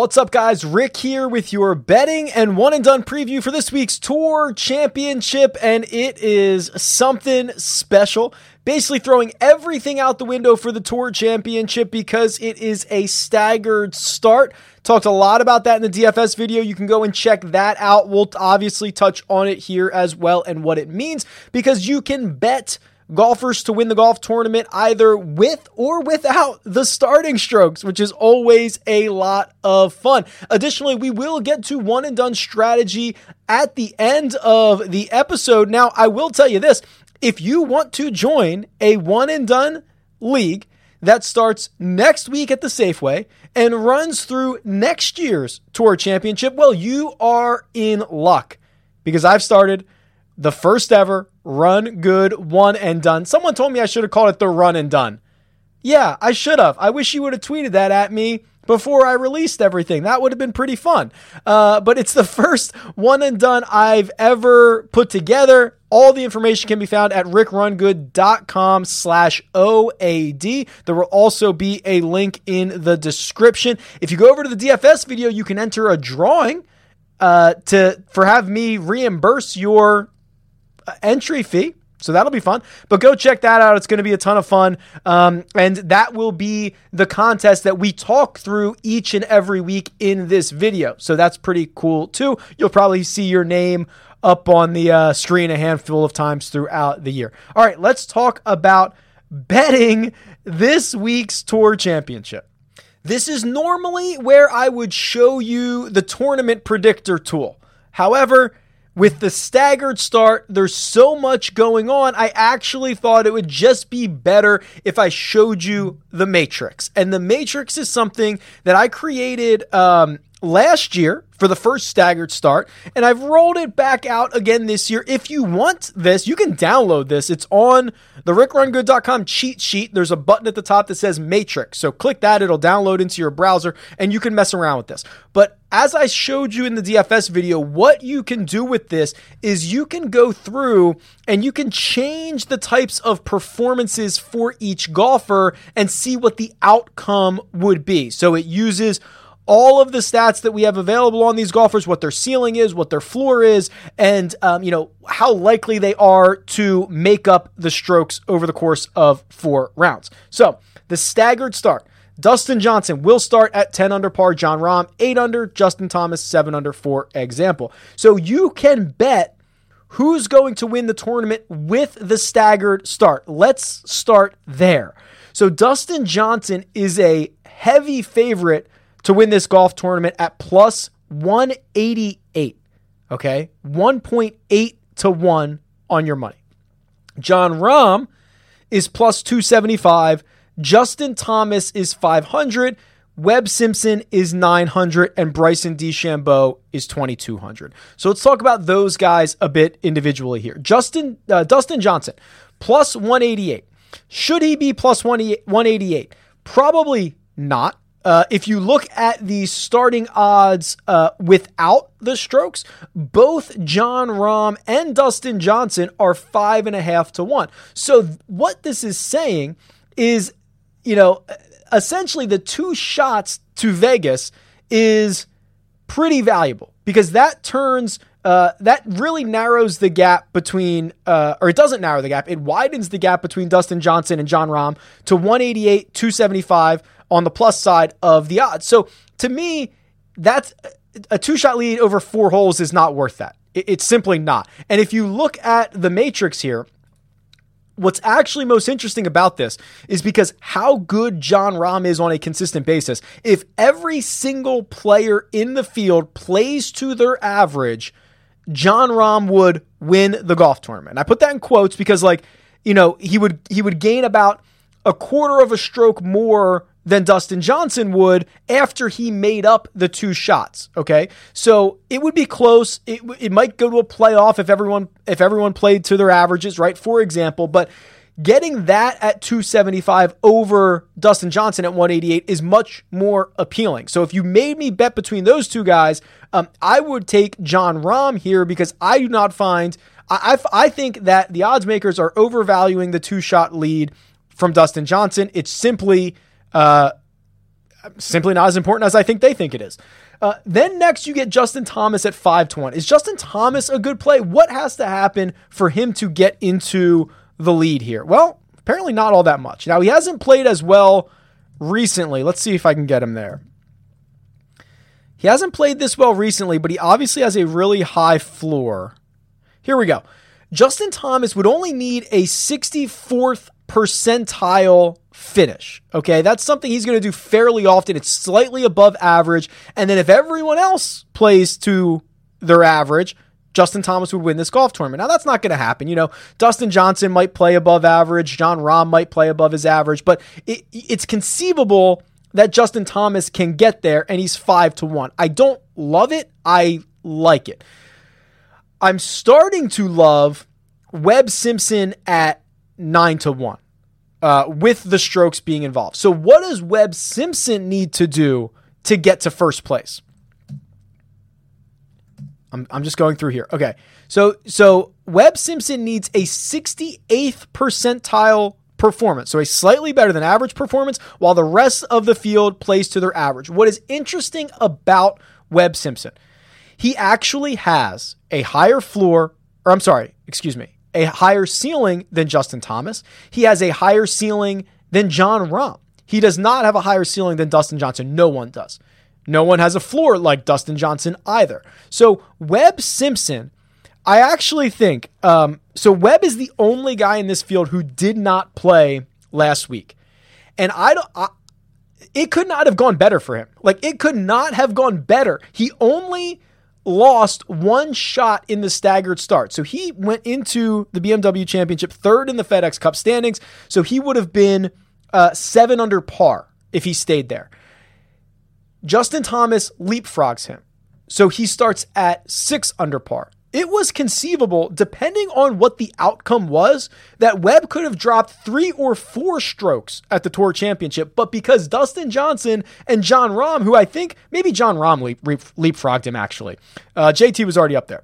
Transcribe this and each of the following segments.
What's up, guys? Rick here with your betting and one and done preview for this week's Tour Championship, and it is something special. Basically, throwing everything out the window for the Tour Championship because it is a staggered start. Talked a lot about that in the DFS video. You can go and check that out. We'll obviously touch on it here as well and what it means because you can bet golfers to win the golf tournament either with or without the starting strokes, which is always a lot of fun. Additionally, we will get to one and done strategy at the end of the episode. Now, I will tell you this if you want to join a one and done league, that starts next week at the Safeway and runs through next year's Tour Championship, well, you are in luck because I've started the first ever run good one and done. Someone told me I should have called it the run and done. Yeah, I should have. I wish you would have tweeted that at me before I released everything. That would have been pretty fun. Uh, but it's the first one and done I've ever put together. All the information can be found at rickrungood.com slash OAD. There will also be a link in the description. If you go over to the DFS video, you can enter a drawing uh, to for have me reimburse your entry fee. So that'll be fun. But go check that out. It's going to be a ton of fun. Um, and that will be the contest that we talk through each and every week in this video. So that's pretty cool too. You'll probably see your name up on the uh, screen a handful of times throughout the year. All right, let's talk about betting this week's Tour Championship. This is normally where I would show you the tournament predictor tool. However, with the staggered start, there's so much going on. I actually thought it would just be better if I showed you the matrix. And the matrix is something that I created um, last year for the first staggered start, and I've rolled it back out again this year. If you want this, you can download this. It's on the rickrungood.com cheat sheet. There's a button at the top that says Matrix. So click that, it'll download into your browser, and you can mess around with this. But as I showed you in the DFS video, what you can do with this is you can go through and you can change the types of performances for each golfer and see what the outcome would be. So it uses all of the stats that we have available on these golfers, what their ceiling is, what their floor is, and um, you know how likely they are to make up the strokes over the course of four rounds. So the staggered start. Dustin Johnson will start at 10 under par, Jon Rahm 8 under, Justin Thomas 7 under, for example. So you can bet who's going to win the tournament with the staggered start. Let's start there. So Dustin Johnson is a heavy favorite to win this golf tournament at plus 188. Okay. 1.8 to 1 on your money. Jon Rahm is plus 275. Justin Thomas is 500. Webb Simpson is 900 and Bryson DeChambeau is 2200. So let's talk about those guys a bit individually here. Justin uh, Dustin Johnson plus 188. Should he be plus 188? Probably not. Uh, if you look at the starting odds uh, without the strokes, both Jon Rahm and Dustin Johnson are five and a half to one. So, what this is saying is, you know, essentially the two shots to Vegas is pretty valuable because that turns. Uh, that really narrows the gap between, uh, or it doesn't narrow the gap. It widens the gap between Dustin Johnson and Jon Rahm to 188, 275 on the plus side of the odds. So to me, that's a two shot lead over four holes is not worth that. It's simply not. And if you look at the matrix here, what's actually most interesting about this is because how good Jon Rahm is on a consistent basis. If every single player in the field plays to their average, Jon Rahm would win the golf tournament. I put that in quotes because like, you know, he would he would gain about a quarter of a stroke more than Dustin Johnson would after he made up the two shots. Okay, so it would be close. It, it might go to a playoff if everyone if everyone played to their averages, right? For example, but getting that at 275 over Dustin Johnson at 188 is much more appealing. So if you made me bet between those two guys, um, I would take Jon Rahm here because I do not find I, I, I think that the odds makers are overvaluing the two shot lead from Dustin Johnson. It's simply uh, simply not as important as I think they think it is. Uh, then next, you get Justin Thomas at 5 to 1. Is Justin Thomas a good play? What has to happen for him to get into the lead here? Well, apparently not all that much. Now, he hasn't played as well recently. Let's see if I can get him there. He hasn't played this well recently, but he obviously has a really high floor. Here we go. Justin Thomas would only need a 64th percentile finish. Okay, that's something he's going to do fairly often. It's slightly above average. And then if everyone else plays to their average, Justin Thomas would win this golf tournament. Now, that's not going to happen. You know, Dustin Johnson might play above average, Jon Rahm might play above his average, but it, it's conceivable that Justin Thomas can get there and he's five to one. I don't love it, I like it. I'm starting to love Webb Simpson at nine to one uh, with the strokes being involved. So, what does Webb Simpson need to do to get to first place? I'm, I'm just going through here. Okay. So, so Webb Simpson needs a 68th percentile performance. So a slightly better than average performance while the rest of the field plays to their average. What is interesting about Webb Simpson, he actually has a higher floor, or I'm sorry, excuse me, a higher ceiling than Justin Thomas. He has a higher ceiling than Jon Rahm. He does not have a higher ceiling than Dustin Johnson. No one does. No one has a floor like Dustin Johnson either. So Webb Simpson, I actually think, um, so Webb is the only guy in this field who did not play last week. And I don't, I, it could not have gone better for him. Like it could not have gone better. He only lost one shot in the staggered start. So he went into the BMW Championship third in the FedEx Cup standings. So he would have been uh, seven under par if he stayed there. Justin Thomas leapfrogs him. So he starts at six under par it was conceivable, depending on what the outcome was, that Webb could have dropped three or four strokes at the Tour Championship. But because Dustin Johnson and Jon Rahm, who I think maybe Jon Rahm leap, leap, leapfrogged him actually, uh, JT was already up there.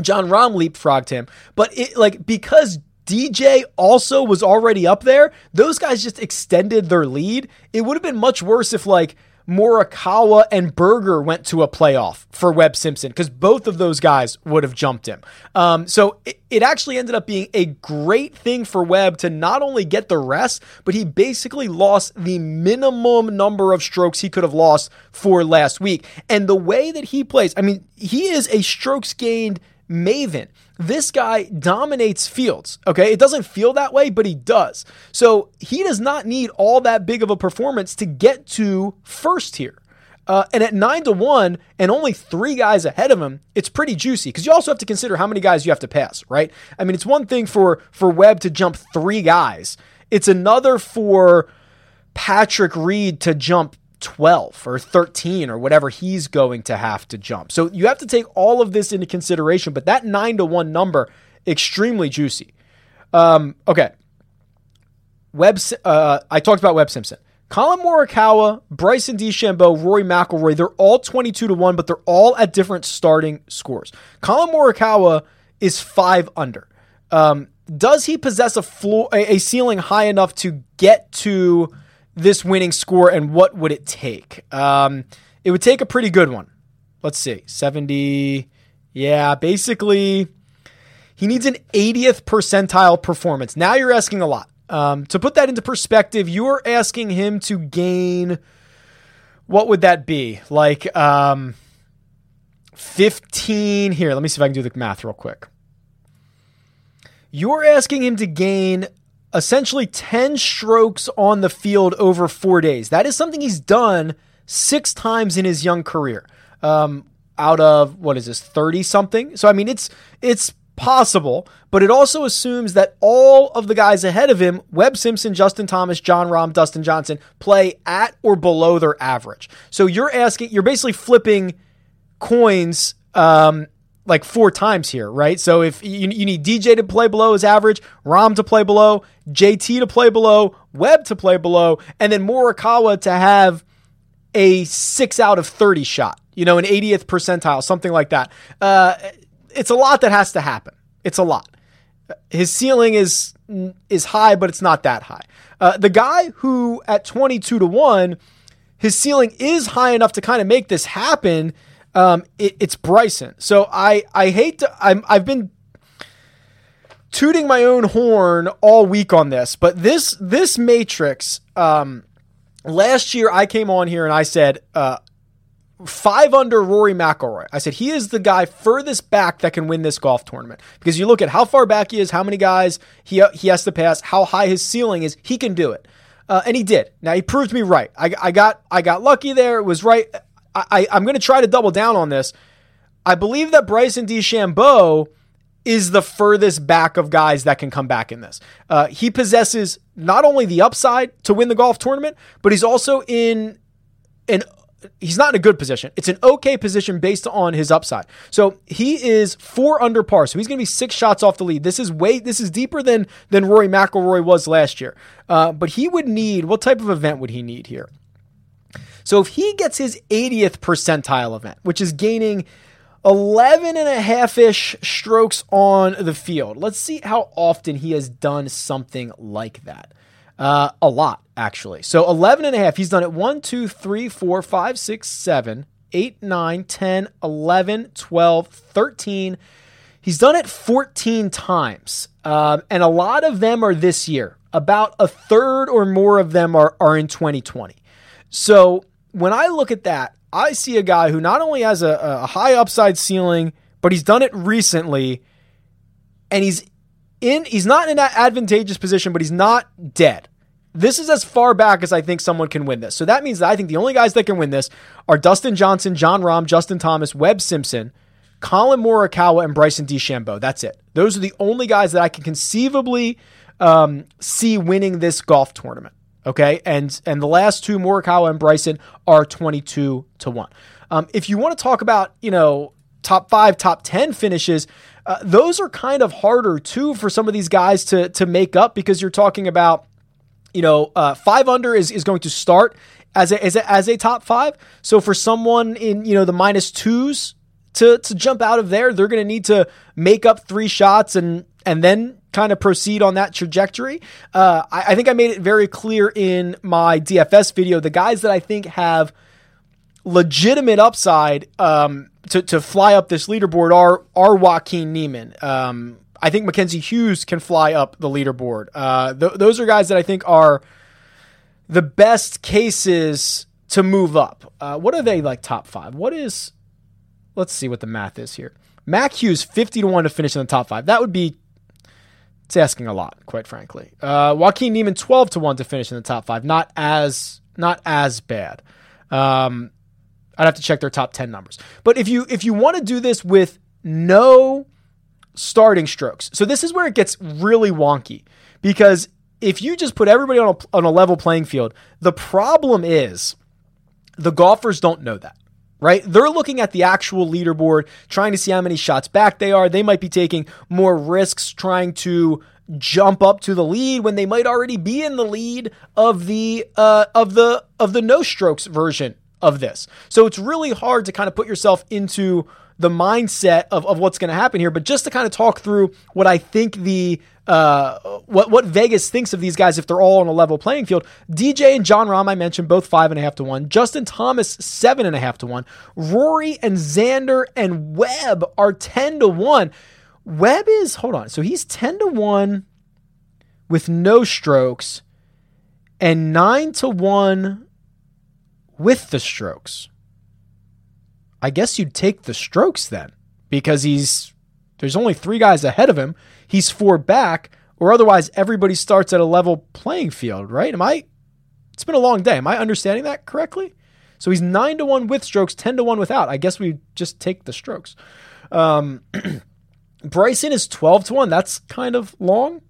Jon Rahm leapfrogged him, but it like because DJ also was already up there, those guys just extended their lead. It would have been much worse if like Morikawa and Berger went to a playoff for Webb Simpson because both of those guys would have jumped him. Um, so it, it actually ended up being a great thing for Webb to not only get the rest, but he basically lost the minimum number of strokes he could have lost for last week. And the way that he plays, I mean, he is a strokes gained maven. This guy dominates fields. Okay. It doesn't feel that way, but he does. So he does not need all that big of a performance to get to first here. Uh, and at nine to one, and only three guys ahead of him, it's pretty juicy because you also have to consider how many guys you have to pass, right? I mean, it's one thing for for Webb to jump three guys; it's another for Patrick Reed to jump 12 or 13 or whatever he's going to have to jump. So you have to take all of this into consideration, but that 9 to 1 number extremely juicy. Um, okay. Webb uh, I talked about Webb Simpson. Collin Morikawa, Bryson DeChambeau, Rory McIlroy, they're all 22 to 1, but they're all at different starting scores. Collin Morikawa is 5 under. Um, does he possess a floor a, a ceiling high enough to get to this winning score and what would it take? Um, it would take a pretty good one. Let's see, 70. Yeah, basically, he needs an 80th percentile performance. Now you're asking a lot. Um, to put that into perspective, you're asking him to gain. What would that be? Like um, 15. Here, let me see if I can do the math real quick. You're asking him to gain essentially 10 strokes on the field over four days. That is something he's done six times in his young career. Um, out of what is this 30 something so i mean it's it's possible but it also assumes that all of the guys ahead of him webb simpson justin thomas jon rahm dustin johnson play at or below their average so you're asking you're basically flipping coins um, like four times here, right? So if you, you need DJ to play below his average, Rahm to play below, JT to play below, Webb to play below, and then Morikawa to have a six out of 30 shot, you know, an 80th percentile, something like that. Uh, it's a lot that has to happen. It's a lot. His ceiling is is high, but it's not that high. Uh, the guy who at 22 to 1 his ceiling is high enough to kind of make this happen, um, it, it's Bryson. So I I hate to I'm I've been tooting my own horn all week on this, but this this matrix. Um, last year I came on here and I said uh, five under Rory McIlroy. I said he is the guy furthest back that can win this golf tournament because you look at how far back he is, how many guys he he has to pass, how high his ceiling is. He can do it, uh, and he did. Now he proved me right. I, I got I got lucky there. It was right. I, I am going to try to double down on this. I believe that Bryson DeChambeau is the furthest back of guys that can come back in this. Uh, he possesses not only the upside to win the golf tournament, but he's also in an he's not in a good position. It's an okay position based on his upside. So he is four under par. So he's going to be six shots off the lead. This is way this is deeper than than Rory McIlroy was last year. Uh, but he would need what type of event would he need here? So if he gets his 80th percentile event, which is gaining 11 and a half ish strokes on the field, let's see how often he has done something like that. Uh, a lot, actually. So 11 and a half. He's done it 1, 2, 3, 4, 5, 6, 7, 8, 9, 10, 11, 12, 13. He's done it 14 times. Um, and a lot of them are this year. About a third or more of them are, are in 2020. So when I look at that, I see a guy who not only has a, a high upside ceiling, but he's done it recently, and he's in. He's not in that advantageous position, but he's not dead. This is as far back as I think someone can win this. So that means that I think the only guys that can win this are Dustin Johnson, Jon Rahm, Justin Thomas, Webb Simpson, Collin Morikawa, and Bryson DeChambeau. That's it. Those are the only guys that I can conceivably um, see winning this golf tournament. Okay, and and the last two, Morikawa and Bryson, are twenty two to one. Um, if you want to talk about you know top five, top ten finishes, uh, those are kind of harder too for some of these guys to to make up because you're talking about you know uh, five under is is going to start as a, as a as a top five. So for someone in you know the minus twos to to jump out of there, they're going to need to make up three shots and and then kind of proceed on that trajectory. Uh, I, I think I made it very clear in my DFS video. The guys that I think have legitimate upside um, to, to fly up this leaderboard are are Joaquin Niemann. Um, I think Mackenzie Hughes can fly up the leaderboard. Uh, th- those are guys that I think are the best cases to move up. Uh, what are they like top five? What is? Let's see what the math is here. Mac Hughes fifty to one to finish in the top five. That would be it's asking a lot, quite frankly. Uh, Joaquin Niemann, twelve to one to finish in the top five. Not as not as bad. Um, I'd have to check their top ten numbers. But if you if you want to do this with no starting strokes, so this is where it gets really wonky because if you just put everybody on a, on a level playing field, the problem is the golfers don't know that right? They're looking at the actual leaderboard, trying to see how many shots back they are. They might be taking more risks trying to jump up to the lead when they might already be in the lead of the uh, of the of the no strokes version of this. So it's really hard to kind of put yourself into the mindset of, of what's going to happen here. But just to kind of talk through what I think the uh, what what Vegas thinks of these guys if they're all on a level playing field. DJ and Jon Rahm, I mentioned both five and a half to one. Justin Thomas seven and a half to one. Rory and Xander and Webb are ten to one. Webb is hold on, so he's ten to one with no strokes, and nine to one with the strokes. I guess you'd take the strokes then because he's there's only three guys ahead of him. He's four back, or otherwise everybody starts at a level playing field, right? Am I? It's been a long day. Am I understanding that correctly? So he's nine to one with strokes, ten to one without. I guess we just take the strokes. Um, Bryson is twelve to one. That's kind of long.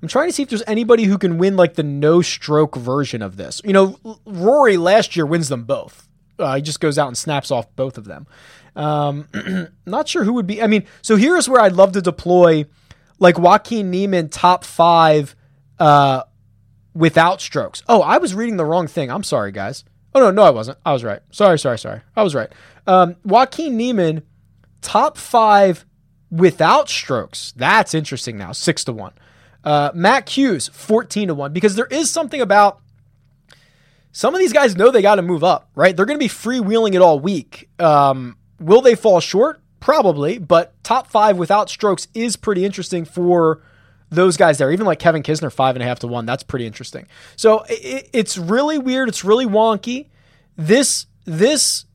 I'm trying to see if there's anybody who can win like the no stroke version of this. You know, Rory last year wins them both. Uh, he just goes out and snaps off both of them. Um, not sure who would be. I mean, so here's where I'd love to deploy like Joaquin Niemann top five uh, without strokes. Oh, I was reading the wrong thing. I'm sorry, guys. Oh no, no, I wasn't. I was right. Sorry, sorry, sorry. I was right. Um, Joaquin Niemann top five without strokes. That's interesting now. Six to one. Uh, Mac Hughes, 14 to 1, because there is something about some of these guys know they got to move up, right? They're going to be freewheeling it all week. Um, will they fall short? Probably, but top five without strokes is pretty interesting for those guys there. Even like Kevin Kisner, five and a half to one. That's pretty interesting. So it, it's really weird. It's really wonky. This this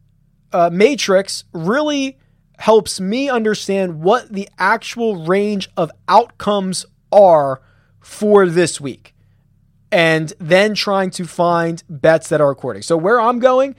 uh, matrix really helps me understand what the actual range of outcomes are for this week and then trying to find bets that are according. So where I'm going,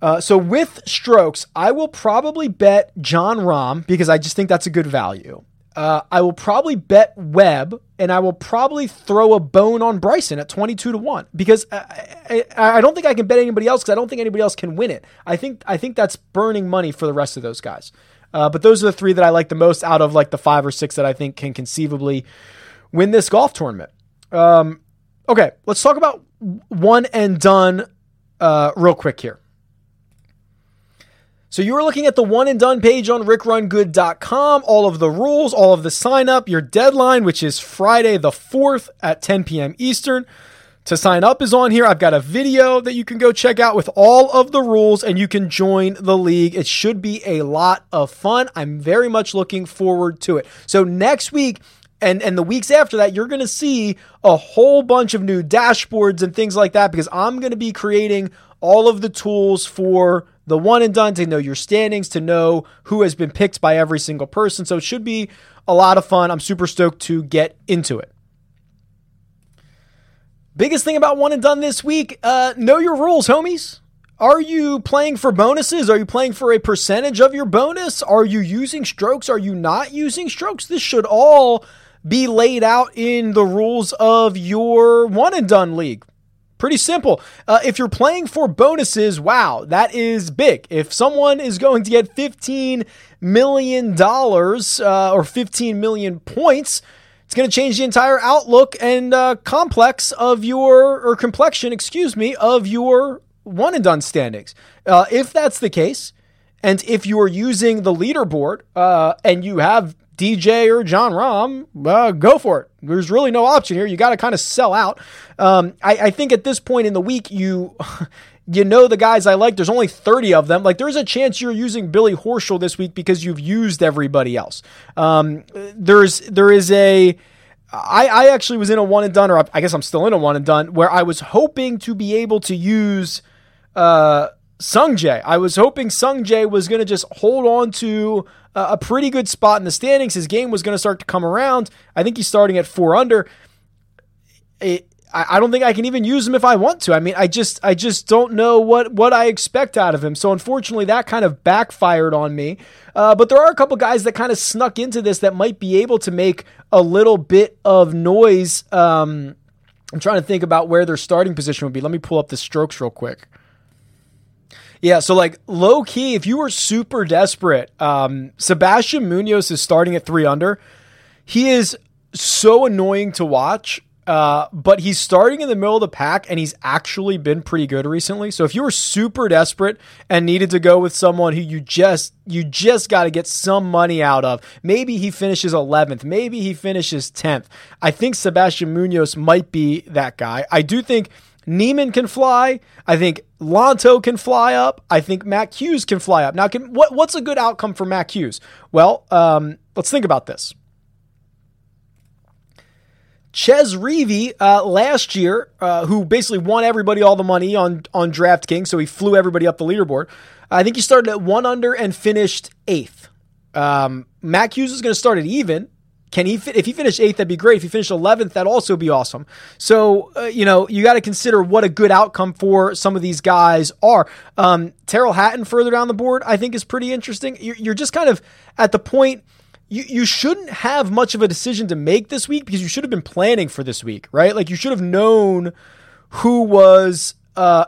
uh, so with strokes, I will probably bet Jon Rahm because I just think that's a good value. Uh, I will probably bet Webb, and I will probably throw a bone on Bryson at 22 to 1 because I, I, I don't think I can bet anybody else because I don't think anybody else can win it. I think I think that's burning money for the rest of those guys. Uh, but those are the three that I like the most out of like the five or six that I think can conceivably win this golf tournament. Um, okay, let's talk about one and done uh, real quick here. So you are looking at the one and done page on rickrungood.com, all of the rules, all of the sign up, your deadline, which is Friday the 4th at 10 p.m. Eastern. To sign up is on here. I've got a video that you can go check out with all of the rules and you can join the league. It should be a lot of fun. I'm very much looking forward to it. So next week, and and the weeks after that you're going to see a whole bunch of new dashboards and things like that because I'm going to be creating all of the tools for the one and done to know your standings, to know who has been picked by every single person. So it should be a lot of fun. I'm super stoked to get into it. Biggest thing about one and done this week uh, know your rules, homies. Are you playing for bonuses? Are you playing for a percentage of your bonus? Are you using strokes? Are you not using strokes? This should all be laid out in the rules of your one and done league. Pretty simple. Uh, if you're playing for bonuses, wow, that is big. If someone is going to get $15 million uh, or 15 million points, it's going to change the entire outlook and uh, complex of your, or complexion, excuse me, of your one and done standings. Uh, if that's the case, and if you are using the leaderboard uh, and you have DJ or Jon Rahm, uh, go for it. There's really no option here. You got to kind of sell out. Um, I, I, think at this point in the week, you you know the guys I like. There's only 30 of them. Like there's a chance you're using Billy Horschel this week because you've used everybody else. Um, there's there is a. I, I actually was in a one and done, or I guess I'm still in a one and done, where I was hoping to be able to use uh, Sungjae. I was hoping Sungjae was going to just hold on to a pretty good spot in the standings. His game was going to start to come around. I think he's starting at four under. It, I don't think I can even use him if I want to. I mean, I just I just don't know what what I expect out of him. So unfortunately, that kind of backfired on me. Uh, but there are a couple guys that kind of snuck into this that might be able to make a little bit of noise. Um, I'm trying to think about where their starting position would be. Let me pull up the strokes real quick. Yeah, so like low key, if you were super desperate, um, Sebastian Munoz is starting at three under. He is so annoying to watch. Uh, but he's starting in the middle of the pack and he's actually been pretty good recently. So if you were super desperate and needed to go with someone who you just you just got to get some money out of, maybe he finishes 11th, maybe he finishes 10th. I think Sebastian Munoz might be that guy. I do think Niemann can fly. I think Lanto can fly up. I think Mac Hughes can fly up. Now, can, what, what's a good outcome for Mac Hughes? Well, um, let's think about this. Chez Reavie uh, last year, uh, who basically won everybody all the money on on DraftKings, so he flew everybody up the leaderboard. I think he started at one under and finished eighth. Um, Matt Hughes is going to start at even. Can he if he finished eighth? That'd be great. If he finished eleventh, that'd also be awesome. So uh, you know you got to consider what a good outcome for some of these guys are. Um, Tyrrell Hatton further down the board, I think, is pretty interesting. You're, you're just kind of at the point you, you shouldn't have much of a decision to make this week because you should have been planning for this week, right? Like you should have known who was uh,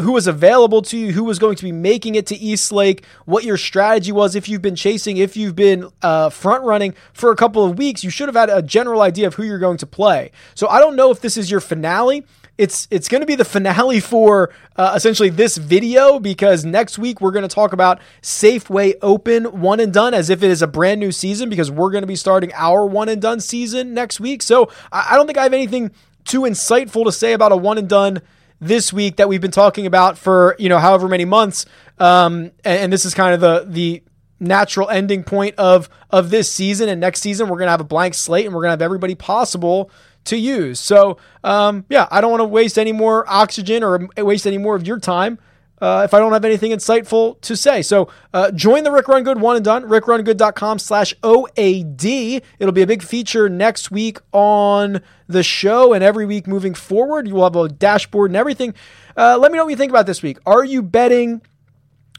who was available to you, who was going to be making it to East Lake, what your strategy was if you've been chasing, if you've been uh, front running for a couple of weeks, you should have had a general idea of who you're going to play. So I don't know if this is your finale. It's it's going to be the finale for uh, essentially this video because next week we're going to talk about Safeway Open one and done as if it is a brand new season because we're going to be starting our one and done season next week. So I, I don't think I have anything too insightful to say about a one and done this week that we've been talking about for you know however many months, um, and, and this is kind of the the natural ending point of of this season and next season we're to have a blank slate and we're to have everybody possible to use. So, um, yeah, I don't want to waste any more oxygen or waste any more of your time. Uh, if I don't have anything insightful to say. So uh, join the Rick Run Good one and done, rickrungood.com slash OAD. It'll be a big feature next week on the show and every week moving forward. You will have a dashboard and everything. Uh, let me know what you think about this week. Are you betting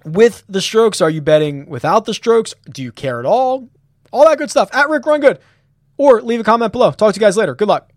with the strokes? Are you betting without the strokes? Do you care at all? All that good stuff at Rick Run Good. Or leave a comment below. Talk to you guys later. Good luck.